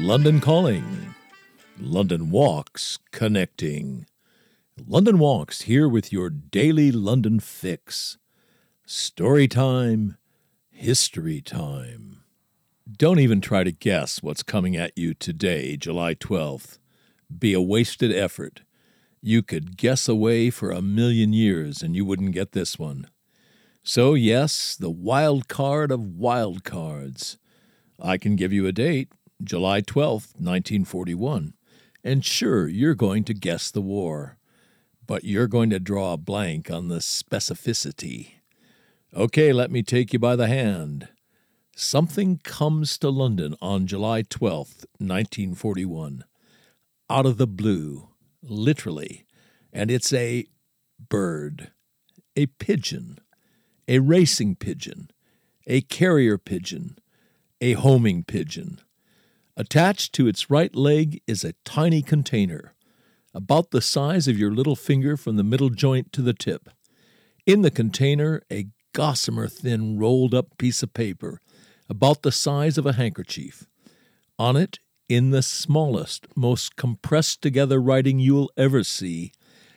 London Calling, London Walks Connecting. London Walks here with your daily London fix. Story time, history time. Don't even try to guess what's coming at you today, July 12th. Be a wasted effort. You could guess away for a million years and you wouldn't get this one. So, yes, the wild card of wild cards. I can give you a date, July 12th, 1941. And sure, you're going to guess the war, but you're going to draw a blank on the specificity. Okay, let me take you by the hand. Something comes to London on July 12th, 1941. Out of the blue, literally. And it's a bird, a pigeon, a racing pigeon, a carrier pigeon, a homing pigeon. Attached to its right leg is a tiny container, about the size of your little finger from the middle joint to the tip. In the container, a gossamer thin rolled up piece of paper, about the size of a handkerchief. On it, in the smallest, most compressed together writing you'll ever see,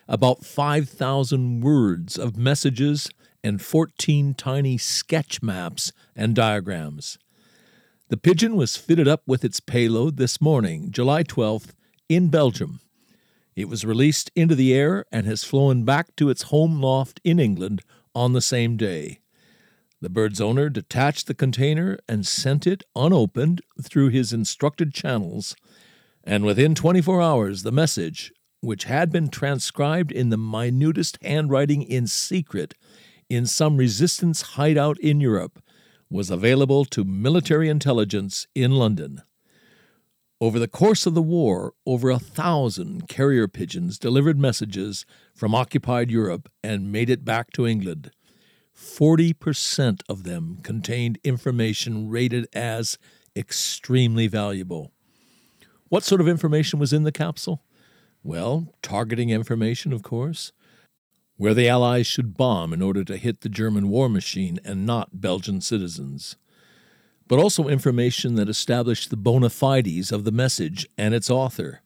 about 5,000 words of messages and 14 tiny sketch maps and diagrams. The Pigeon was fitted up with its payload this morning, July 12th, in Belgium. It was released into the air and has flown back to its home loft in England on the same day. The bird's owner detached the container and sent it unopened through his instructed channels, and within 24 hours the message, which had been transcribed in the minutest handwriting in secret in some resistance hideout in Europe, was available to military intelligence in London. Over the course of the war, over a thousand carrier pigeons delivered messages from occupied Europe and made it back to England. Forty percent of them contained information rated as extremely valuable. What sort of information was in the capsule? Well, targeting information, of course where the Allies should bomb in order to hit the German war machine and not Belgian citizens, but also information that established the bona fides of the message and its author.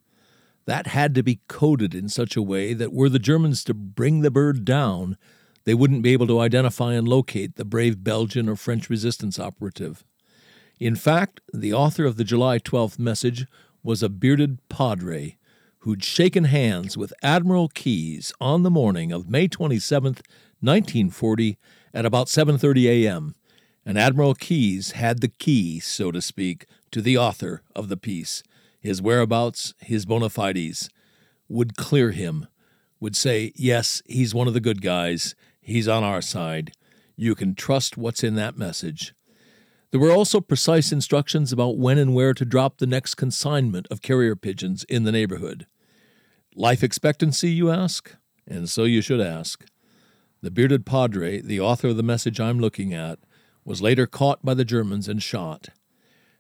That had to be coded in such a way that were the Germans to bring the bird down, they wouldn't be able to identify and locate the brave Belgian or French resistance operative. In fact, the author of the July 12th message was a bearded padre who'd shaken hands with Admiral Keyes on the morning of May 27, 1940, at about 7:30 a.m. And Admiral Keyes had the key, so to speak, to the author of the piece. His whereabouts, his bona fides, would clear him, would say, Yes, he's one of the good guys. He's on our side. You can trust what's in that message. There were also precise instructions about when and where to drop the next consignment of carrier pigeons in the neighborhood. Life expectancy, you ask? And so you should ask. The bearded padre, the author of the message I'm looking at, was later caught by the Germans and shot.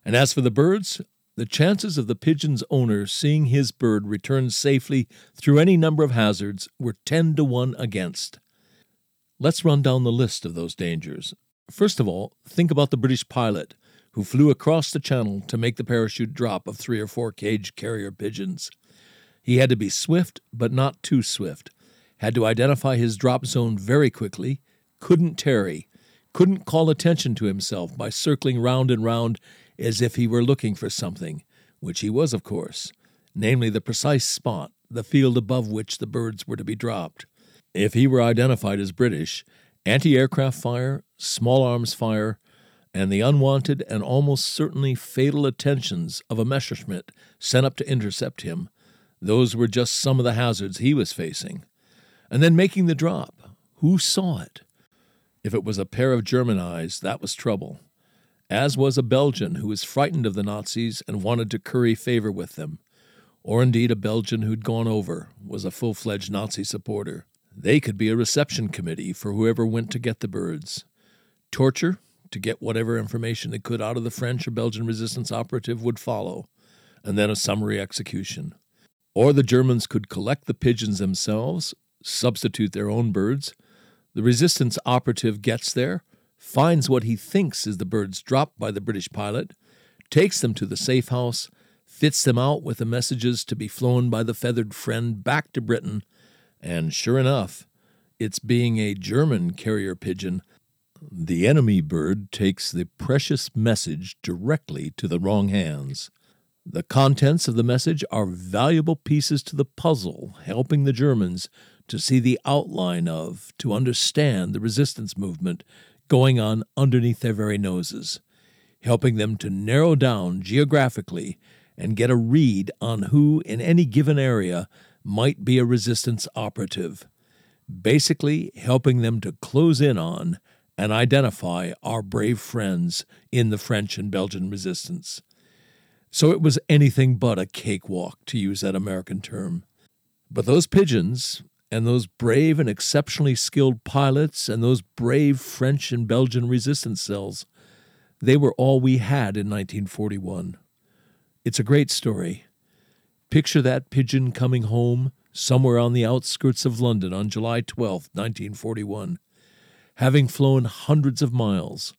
And as for the birds, the chances of the pigeon's owner seeing his bird return safely through any number of hazards were 10 to 1 against. Let's run down the list of those dangers. First of all, think about the British pilot who flew across the channel to make the parachute drop of three or four cage carrier pigeons. He had to be swift, but not too swift, had to identify his drop zone very quickly, couldn't tarry, couldn't call attention to himself by circling round and round as if he were looking for something, which he was, of course, namely the precise spot, the field above which the birds were to be dropped. If he were identified as British, anti aircraft fire, small arms fire, and the unwanted and almost certainly fatal attentions of a Messerschmitt sent up to intercept him those were just some of the hazards he was facing. And then making the drop. Who saw it? If it was a pair of German eyes, that was trouble, as was a Belgian who was frightened of the Nazis and wanted to curry favor with them, or indeed a Belgian who'd gone over, was a full fledged Nazi supporter. They could be a reception committee for whoever went to get the birds. Torture, to get whatever information they could out of the French or Belgian resistance operative, would follow, and then a summary execution. Or the Germans could collect the pigeons themselves, substitute their own birds. The resistance operative gets there, finds what he thinks is the birds dropped by the British pilot, takes them to the safe house, fits them out with the messages to be flown by the feathered friend back to Britain, and sure enough, it's being a German carrier pigeon. The enemy bird takes the precious message directly to the wrong hands. The contents of the message are valuable pieces to the puzzle, helping the Germans to see the outline of, to understand the resistance movement going on underneath their very noses, helping them to narrow down geographically and get a read on who in any given area might be a resistance operative, basically helping them to close in on and identify our brave friends in the French and Belgian resistance. So it was anything but a cakewalk, to use that American term. But those pigeons, and those brave and exceptionally skilled pilots, and those brave French and Belgian resistance cells, they were all we had in 1941. It's a great story. Picture that pigeon coming home somewhere on the outskirts of London on July 12, 1941, having flown hundreds of miles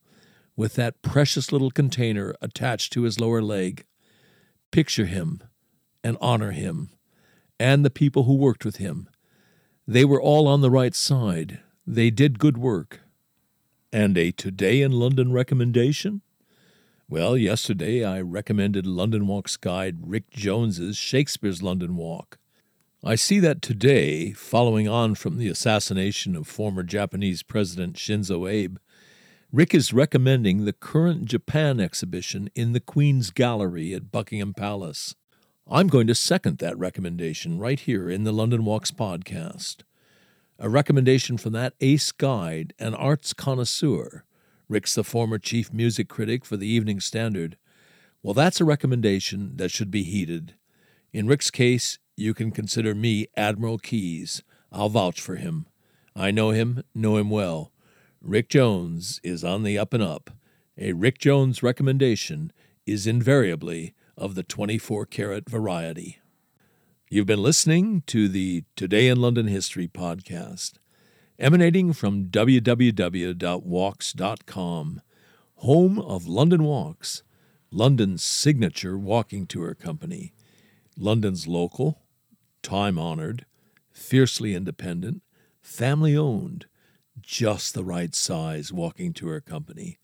with that precious little container attached to his lower leg Picture him and honor him and the people who worked with him. They were all on the right side. They did good work. And a Today in London recommendation? Well, yesterday I recommended London Walk's guide Rick Jones's Shakespeare's London Walk. I see that today, following on from the assassination of former Japanese President Shinzo Abe, Rick is recommending the current Japan exhibition in the Queen's Gallery at Buckingham Palace. I'm going to second that recommendation right here in the London Walks podcast. A recommendation from that ace guide and arts connoisseur. Rick's the former chief music critic for the Evening Standard. Well, that's a recommendation that should be heeded. In Rick's case, you can consider me Admiral Keyes. I'll vouch for him. I know him, know him well. Rick Jones is on the up and up. A Rick Jones recommendation is invariably of the 24 karat variety. You've been listening to the Today in London History podcast, emanating from www.walks.com, home of London Walks, London's signature walking tour company, London's local, time honored, fiercely independent, family owned, just the right size walking tour company.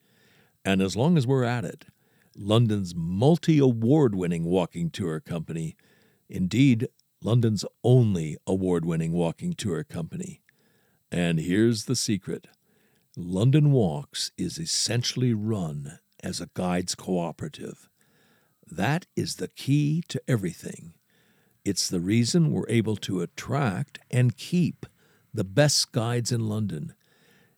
And as long as we're at it, London's multi award winning walking tour company, indeed, London's only award winning walking tour company. And here's the secret London Walks is essentially run as a guides cooperative. That is the key to everything. It's the reason we're able to attract and keep the best guides in London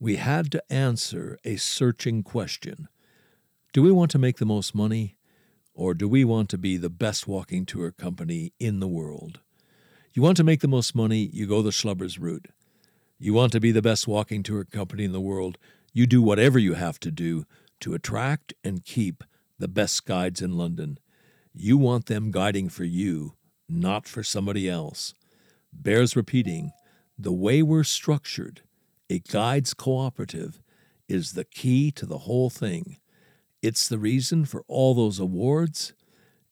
we had to answer a searching question Do we want to make the most money, or do we want to be the best walking tour company in the world? You want to make the most money, you go the Schlubbers route. You want to be the best walking tour company in the world, you do whatever you have to do to attract and keep the best guides in London. You want them guiding for you, not for somebody else. Bears repeating the way we're structured a guides cooperative is the key to the whole thing. It's the reason for all those awards.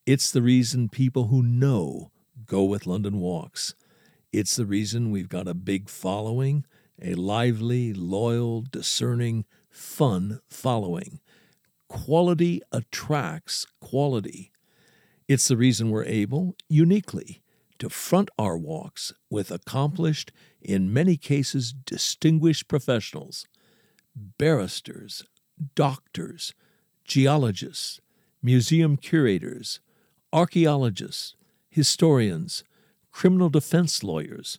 It's the reason people who know go with London Walks. It's the reason we've got a big following, a lively, loyal, discerning, fun following. Quality attracts quality. It's the reason we're able, uniquely, to front our walks with accomplished, in many cases distinguished professionals barristers, doctors, geologists, museum curators, archaeologists, historians, criminal defense lawyers,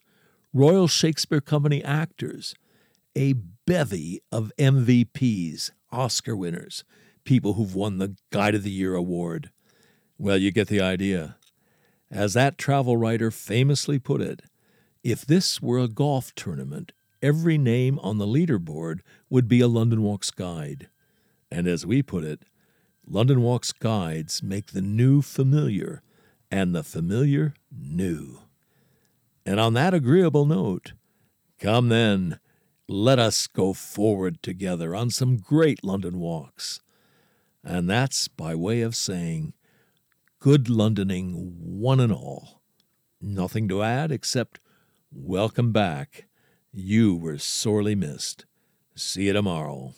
Royal Shakespeare Company actors, a bevy of MVPs, Oscar winners, people who've won the Guide of the Year award. Well, you get the idea. As that travel writer famously put it, if this were a golf tournament, every name on the leaderboard would be a London Walks guide. And as we put it, London Walks guides make the new familiar and the familiar new. And on that agreeable note, come then, let us go forward together on some great London walks. And that's by way of saying, good Londoning, one and all. Nothing to add except welcome back. You were sorely missed. See you tomorrow.